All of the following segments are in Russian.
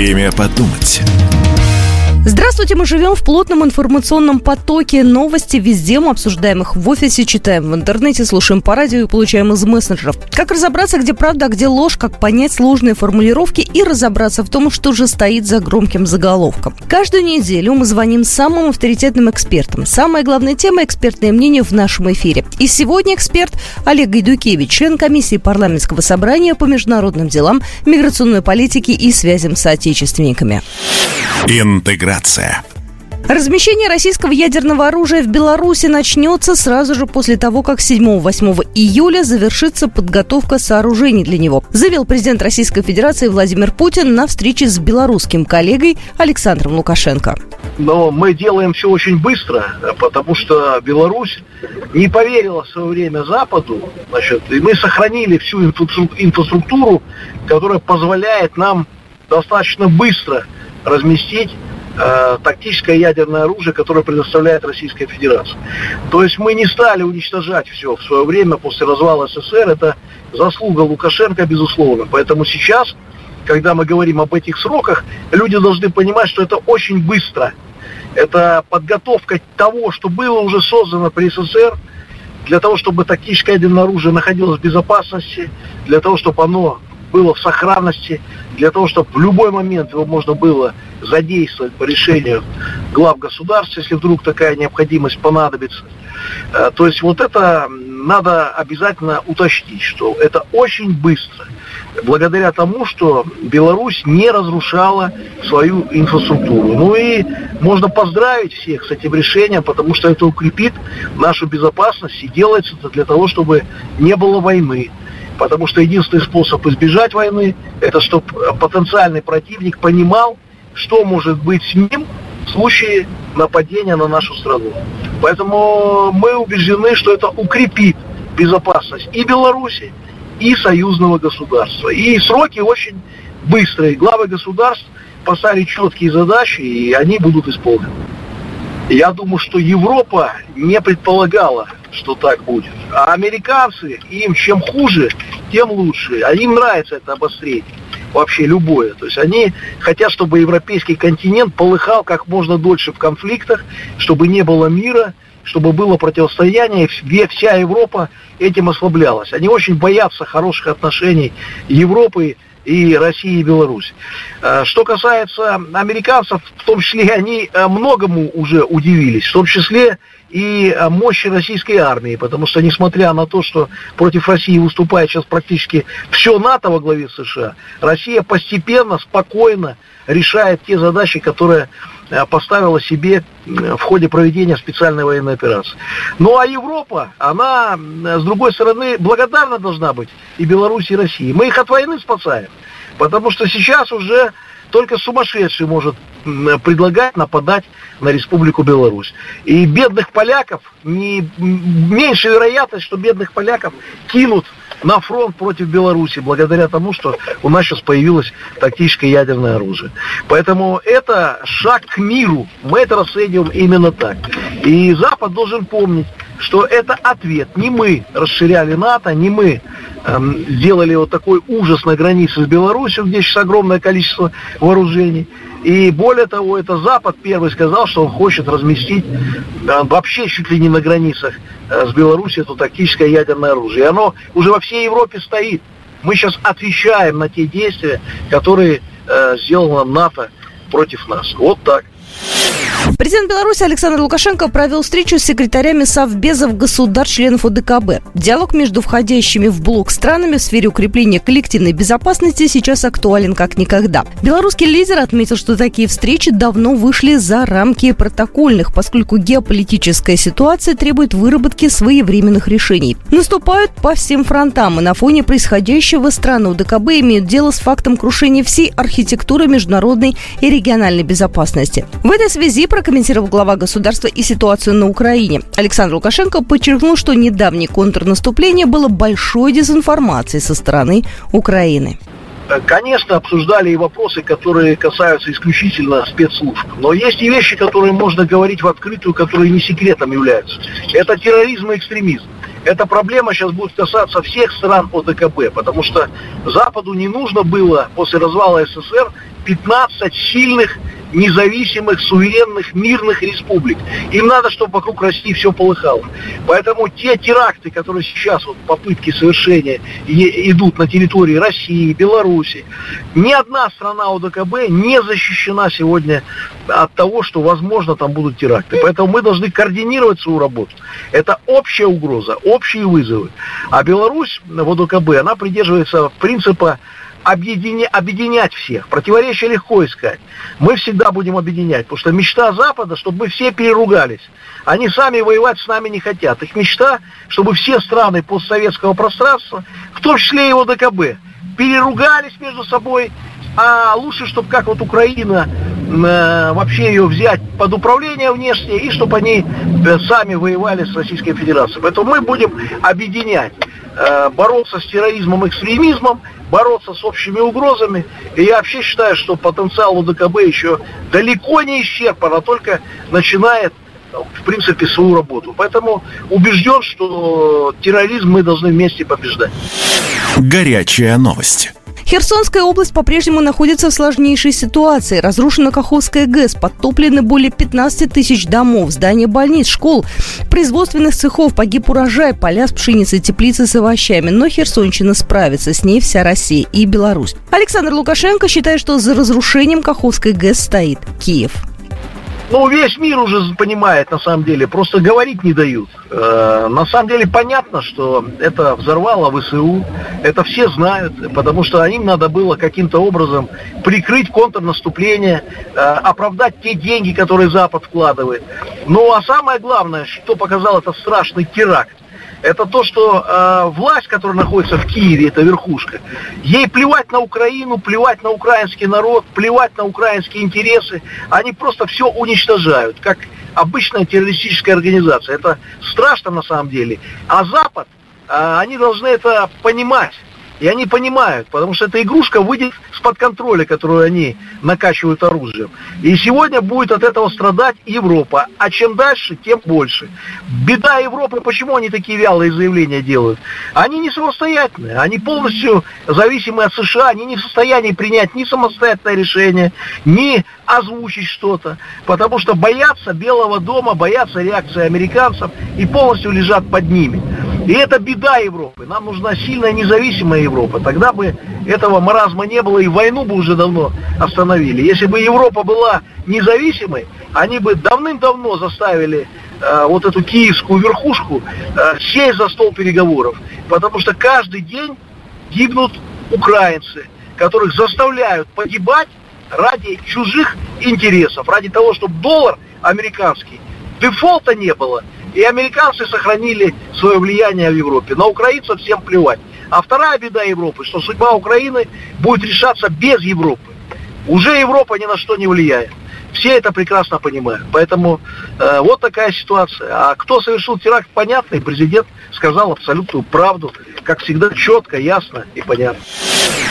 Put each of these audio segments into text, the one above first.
Время подумать. Здравствуйте, мы живем в плотном информационном потоке. Новости везде мы обсуждаем их в офисе, читаем в интернете, слушаем по радио и получаем из мессенджеров. Как разобраться, где правда, а где ложь, как понять сложные формулировки и разобраться в том, что же стоит за громким заголовком. Каждую неделю мы звоним самым авторитетным экспертам. Самая главная тема – экспертное мнение в нашем эфире. И сегодня эксперт Олег Гайдукевич, член комиссии парламентского собрания по международным делам, миграционной политике и связям с соотечественниками. Интеграция. Размещение российского ядерного оружия в Беларуси начнется сразу же после того, как 7-8 июля завершится подготовка сооружений для него, заявил президент Российской Федерации Владимир Путин на встрече с белорусским коллегой Александром Лукашенко. Но мы делаем все очень быстро, потому что Беларусь не поверила в свое время Западу, значит, и мы сохранили всю инфраструктуру, которая позволяет нам достаточно быстро разместить э, тактическое ядерное оружие, которое предоставляет Российская Федерация. То есть мы не стали уничтожать все в свое время после развала СССР. Это заслуга Лукашенко, безусловно. Поэтому сейчас, когда мы говорим об этих сроках, люди должны понимать, что это очень быстро. Это подготовка того, что было уже создано при СССР, для того, чтобы тактическое ядерное оружие находилось в безопасности, для того, чтобы оно было в сохранности, для того, чтобы в любой момент его можно было задействовать по решению глав государств, если вдруг такая необходимость понадобится. Э, то есть вот это надо обязательно уточнить, что это очень быстро, благодаря тому, что Беларусь не разрушала свою инфраструктуру. Ну и можно поздравить всех с этим решением, потому что это укрепит нашу безопасность и делается это для того, чтобы не было войны, Потому что единственный способ избежать войны, это чтобы потенциальный противник понимал, что может быть с ним в случае нападения на нашу страну. Поэтому мы убеждены, что это укрепит безопасность и Беларуси, и союзного государства. И сроки очень быстрые. Главы государств поставили четкие задачи, и они будут исполнены. Я думаю, что Европа не предполагала, что так будет. А американцы, им чем хуже, тем лучше. А им нравится это обострение вообще любое. То есть они хотят, чтобы европейский континент полыхал как можно дольше в конфликтах, чтобы не было мира, чтобы было противостояние, и вся Европа этим ослаблялась. Они очень боятся хороших отношений Европы и России и Беларуси. Э, что касается американцев, в том числе они э, многому уже удивились, в том числе и э, мощи российской армии, потому что, несмотря на то, что против России выступает сейчас практически все НАТО во главе США, Россия постепенно, спокойно решает те задачи, которые Э, поставила себе в ходе проведения специальной военной операции. Ну а Европа, она, с другой стороны, благодарна должна быть и Беларуси, и России. Мы их от войны спасаем, потому что сейчас уже только сумасшедший может предлагать нападать на Республику Беларусь. И бедных поляков, не меньше вероятность, что бедных поляков кинут на фронт против Беларуси, благодаря тому, что у нас сейчас появилось тактическое ядерное оружие. Поэтому это шаг к миру. Мы это расцениваем именно так. И Запад должен помнить, что это ответ. Не мы расширяли НАТО, не мы эм, сделали вот такой ужас на границе с Беларусью, где сейчас огромное количество вооружений. И более того, это Запад первый сказал, что он хочет разместить э, вообще чуть ли не на границах э, с Беларусью это тактическое ядерное оружие. И оно уже во всей Европе стоит. Мы сейчас отвечаем на те действия, которые э, сделано НАТО против нас. Вот так. Президент Беларуси Александр Лукашенко провел встречу с секретарями Совбезов государств-членов ОДКБ. Диалог между входящими в блок странами в сфере укрепления коллективной безопасности сейчас актуален как никогда. Белорусский лидер отметил, что такие встречи давно вышли за рамки протокольных, поскольку геополитическая ситуация требует выработки своевременных решений. Наступают по всем фронтам, и на фоне происходящего страны ОДКБ имеют дело с фактом крушения всей архитектуры международной и региональной безопасности. В этой связи прокомментировал глава государства и ситуацию на Украине. Александр Лукашенко подчеркнул, что недавнее контрнаступление было большой дезинформацией со стороны Украины. конечно, обсуждали и вопросы, которые касаются исключительно спецслужб. Но есть и вещи, которые можно говорить в открытую, которые не секретом являются. Это терроризм и экстремизм. Эта проблема сейчас будет касаться всех стран ОДКБ, потому что Западу не нужно было после развала СССР 15 сильных независимых, суверенных, мирных республик. Им надо, чтобы вокруг России все полыхало. Поэтому те теракты, которые сейчас, вот, попытки совершения идут на территории России, Беларуси, ни одна страна ОДКБ не защищена сегодня от того, что, возможно, там будут теракты. Поэтому мы должны координировать свою работу. Это общая угроза, общие вызовы. А Беларусь в ОДКБ, она придерживается принципа объединя, объединять всех. Противоречия легко искать. Мы всегда будем объединять, потому что мечта Запада, чтобы мы все переругались. Они сами воевать с нами не хотят. Их мечта, чтобы все страны постсоветского пространства, в том числе и ОДКБ, переругались между собой, а лучше, чтобы как вот Украина э, вообще ее взять под управление внешнее, и чтобы они э, сами воевали с Российской Федерацией. Поэтому мы будем объединять, бороться с терроризмом, экстремизмом, бороться с общими угрозами. И я вообще считаю, что потенциал УДКБ еще далеко не исчерпан, а только начинает в принципе, свою работу. Поэтому убежден, что терроризм мы должны вместе побеждать. Горячая новость. Херсонская область по-прежнему находится в сложнейшей ситуации. Разрушена Каховская ГЭС, подтоплены более 15 тысяч домов, здания больниц, школ, производственных цехов, погиб урожай, поля с пшеницей, теплицы с овощами. Но Херсонщина справится, с ней вся Россия и Беларусь. Александр Лукашенко считает, что за разрушением Каховской ГЭС стоит Киев. Ну, весь мир уже понимает, на самом деле, просто говорить не дают. Э, на самом деле понятно, что это взорвало ВСУ, это все знают, потому что им надо было каким-то образом прикрыть контрнаступление, э, оправдать те деньги, которые Запад вкладывает. Ну, а самое главное, что показал этот страшный теракт, это то, что э, власть, которая находится в Киеве, это верхушка, ей плевать на Украину, плевать на украинский народ, плевать на украинские интересы. Они просто все уничтожают, как обычная террористическая организация. Это страшно на самом деле. А Запад, э, они должны это понимать. И они понимают, потому что эта игрушка выйдет из-под контроля, которую они накачивают оружием. И сегодня будет от этого страдать Европа. А чем дальше, тем больше. Беда Европы, почему они такие вялые заявления делают? Они не самостоятельные, они полностью зависимы от США, они не в состоянии принять ни самостоятельное решение, ни озвучить что-то, потому что боятся Белого дома, боятся реакции американцев и полностью лежат под ними. И это беда Европы. Нам нужна сильная независимая Европа. Тогда бы этого маразма не было, и войну бы уже давно остановили. Если бы Европа была независимой, они бы давным-давно заставили э, вот эту киевскую верхушку э, сесть за стол переговоров. Потому что каждый день гибнут украинцы, которых заставляют погибать ради чужих интересов, ради того, чтобы доллар американский, дефолта не было – и американцы сохранили свое влияние в Европе. На украинцев всем плевать. А вторая беда Европы, что судьба Украины будет решаться без Европы. Уже Европа ни на что не влияет. Все это прекрасно понимают. Поэтому э, вот такая ситуация. А кто совершил теракт, понятный. Президент сказал абсолютную правду. Как всегда, четко, ясно и понятно.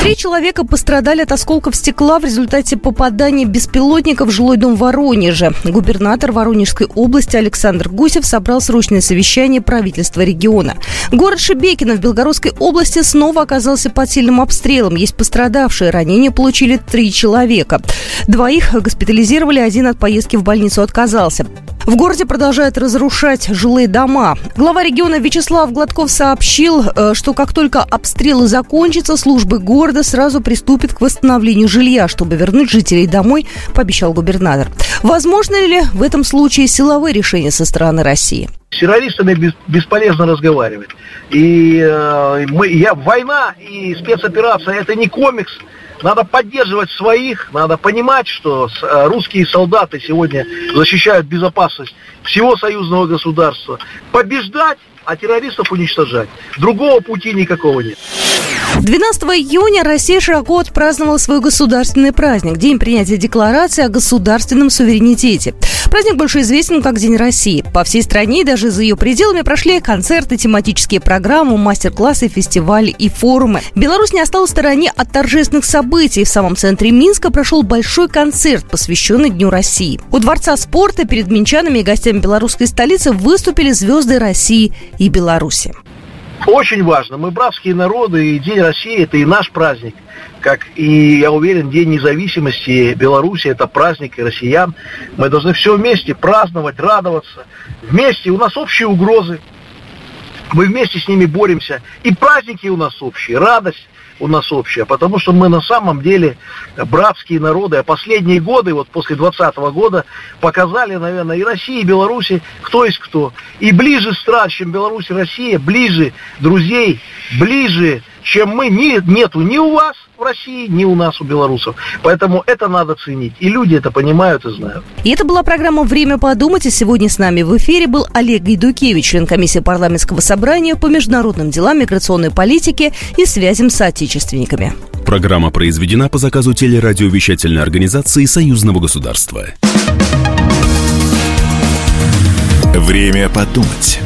Три человека пострадали от осколков стекла в результате попадания беспилотника в жилой дом Воронежа. Губернатор Воронежской области Александр Гусев собрал срочное совещание правительства региона. Город Шебекино в Белгородской области снова оказался под сильным обстрелом. Есть пострадавшие. Ранения получили три человека. Двоих госпитализировали, один от поездки в больницу отказался. В городе продолжают разрушать жилые дома. Глава региона Вячеслав Гладков сообщил, э, что как только обстрелы закончатся, службы города сразу приступят к восстановлению жилья, чтобы вернуть жителей домой, пообещал губернатор. Возможно ли в этом случае силовые решения со стороны России? С террористами бесполезно разговаривать. И э, мы, я, война и спецоперация это не комикс, надо поддерживать своих, надо понимать, что э, русские солдаты сегодня защищают безопасность всего союзного государства. Побеждать, а террористов уничтожать. Другого пути никакого нет. 12 июня Россия широко отпраздновала свой государственный праздник – День принятия декларации о государственном суверенитете. Праздник больше известен как День России. По всей стране и даже за ее пределами прошли концерты, тематические программы, мастер-классы, фестивали и форумы. Беларусь не осталась в стороне от торжественных событий. В самом центре Минска прошел большой концерт, посвященный Дню России. У Дворца спорта перед минчанами и гостями белорусской столицы выступили звезды России и Беларуси. Очень важно. Мы братские народы, и День России – это и наш праздник. Как и, я уверен, День независимости Беларуси – это праздник и россиян. Мы должны все вместе праздновать, радоваться. Вместе у нас общие угрозы. Мы вместе с ними боремся. И праздники у нас общие, радость у нас общая, потому что мы на самом деле братские народы, а последние годы, вот после 20 года, показали, наверное, и России, и Беларуси, кто есть кто. И ближе стран, чем Беларусь и Россия, ближе друзей, ближе, чем мы, ни, нету ни у вас в России, ни у нас, у белорусов. Поэтому это надо ценить. И люди это понимают и знают. И это была программа «Время подумать». И сегодня с нами в эфире был Олег Гайдукевич, член комиссии парламентского собрания по международным делам, миграционной политике и связям с отечественниками. Программа произведена по заказу телерадиовещательной организации Союзного государства. Время подумать.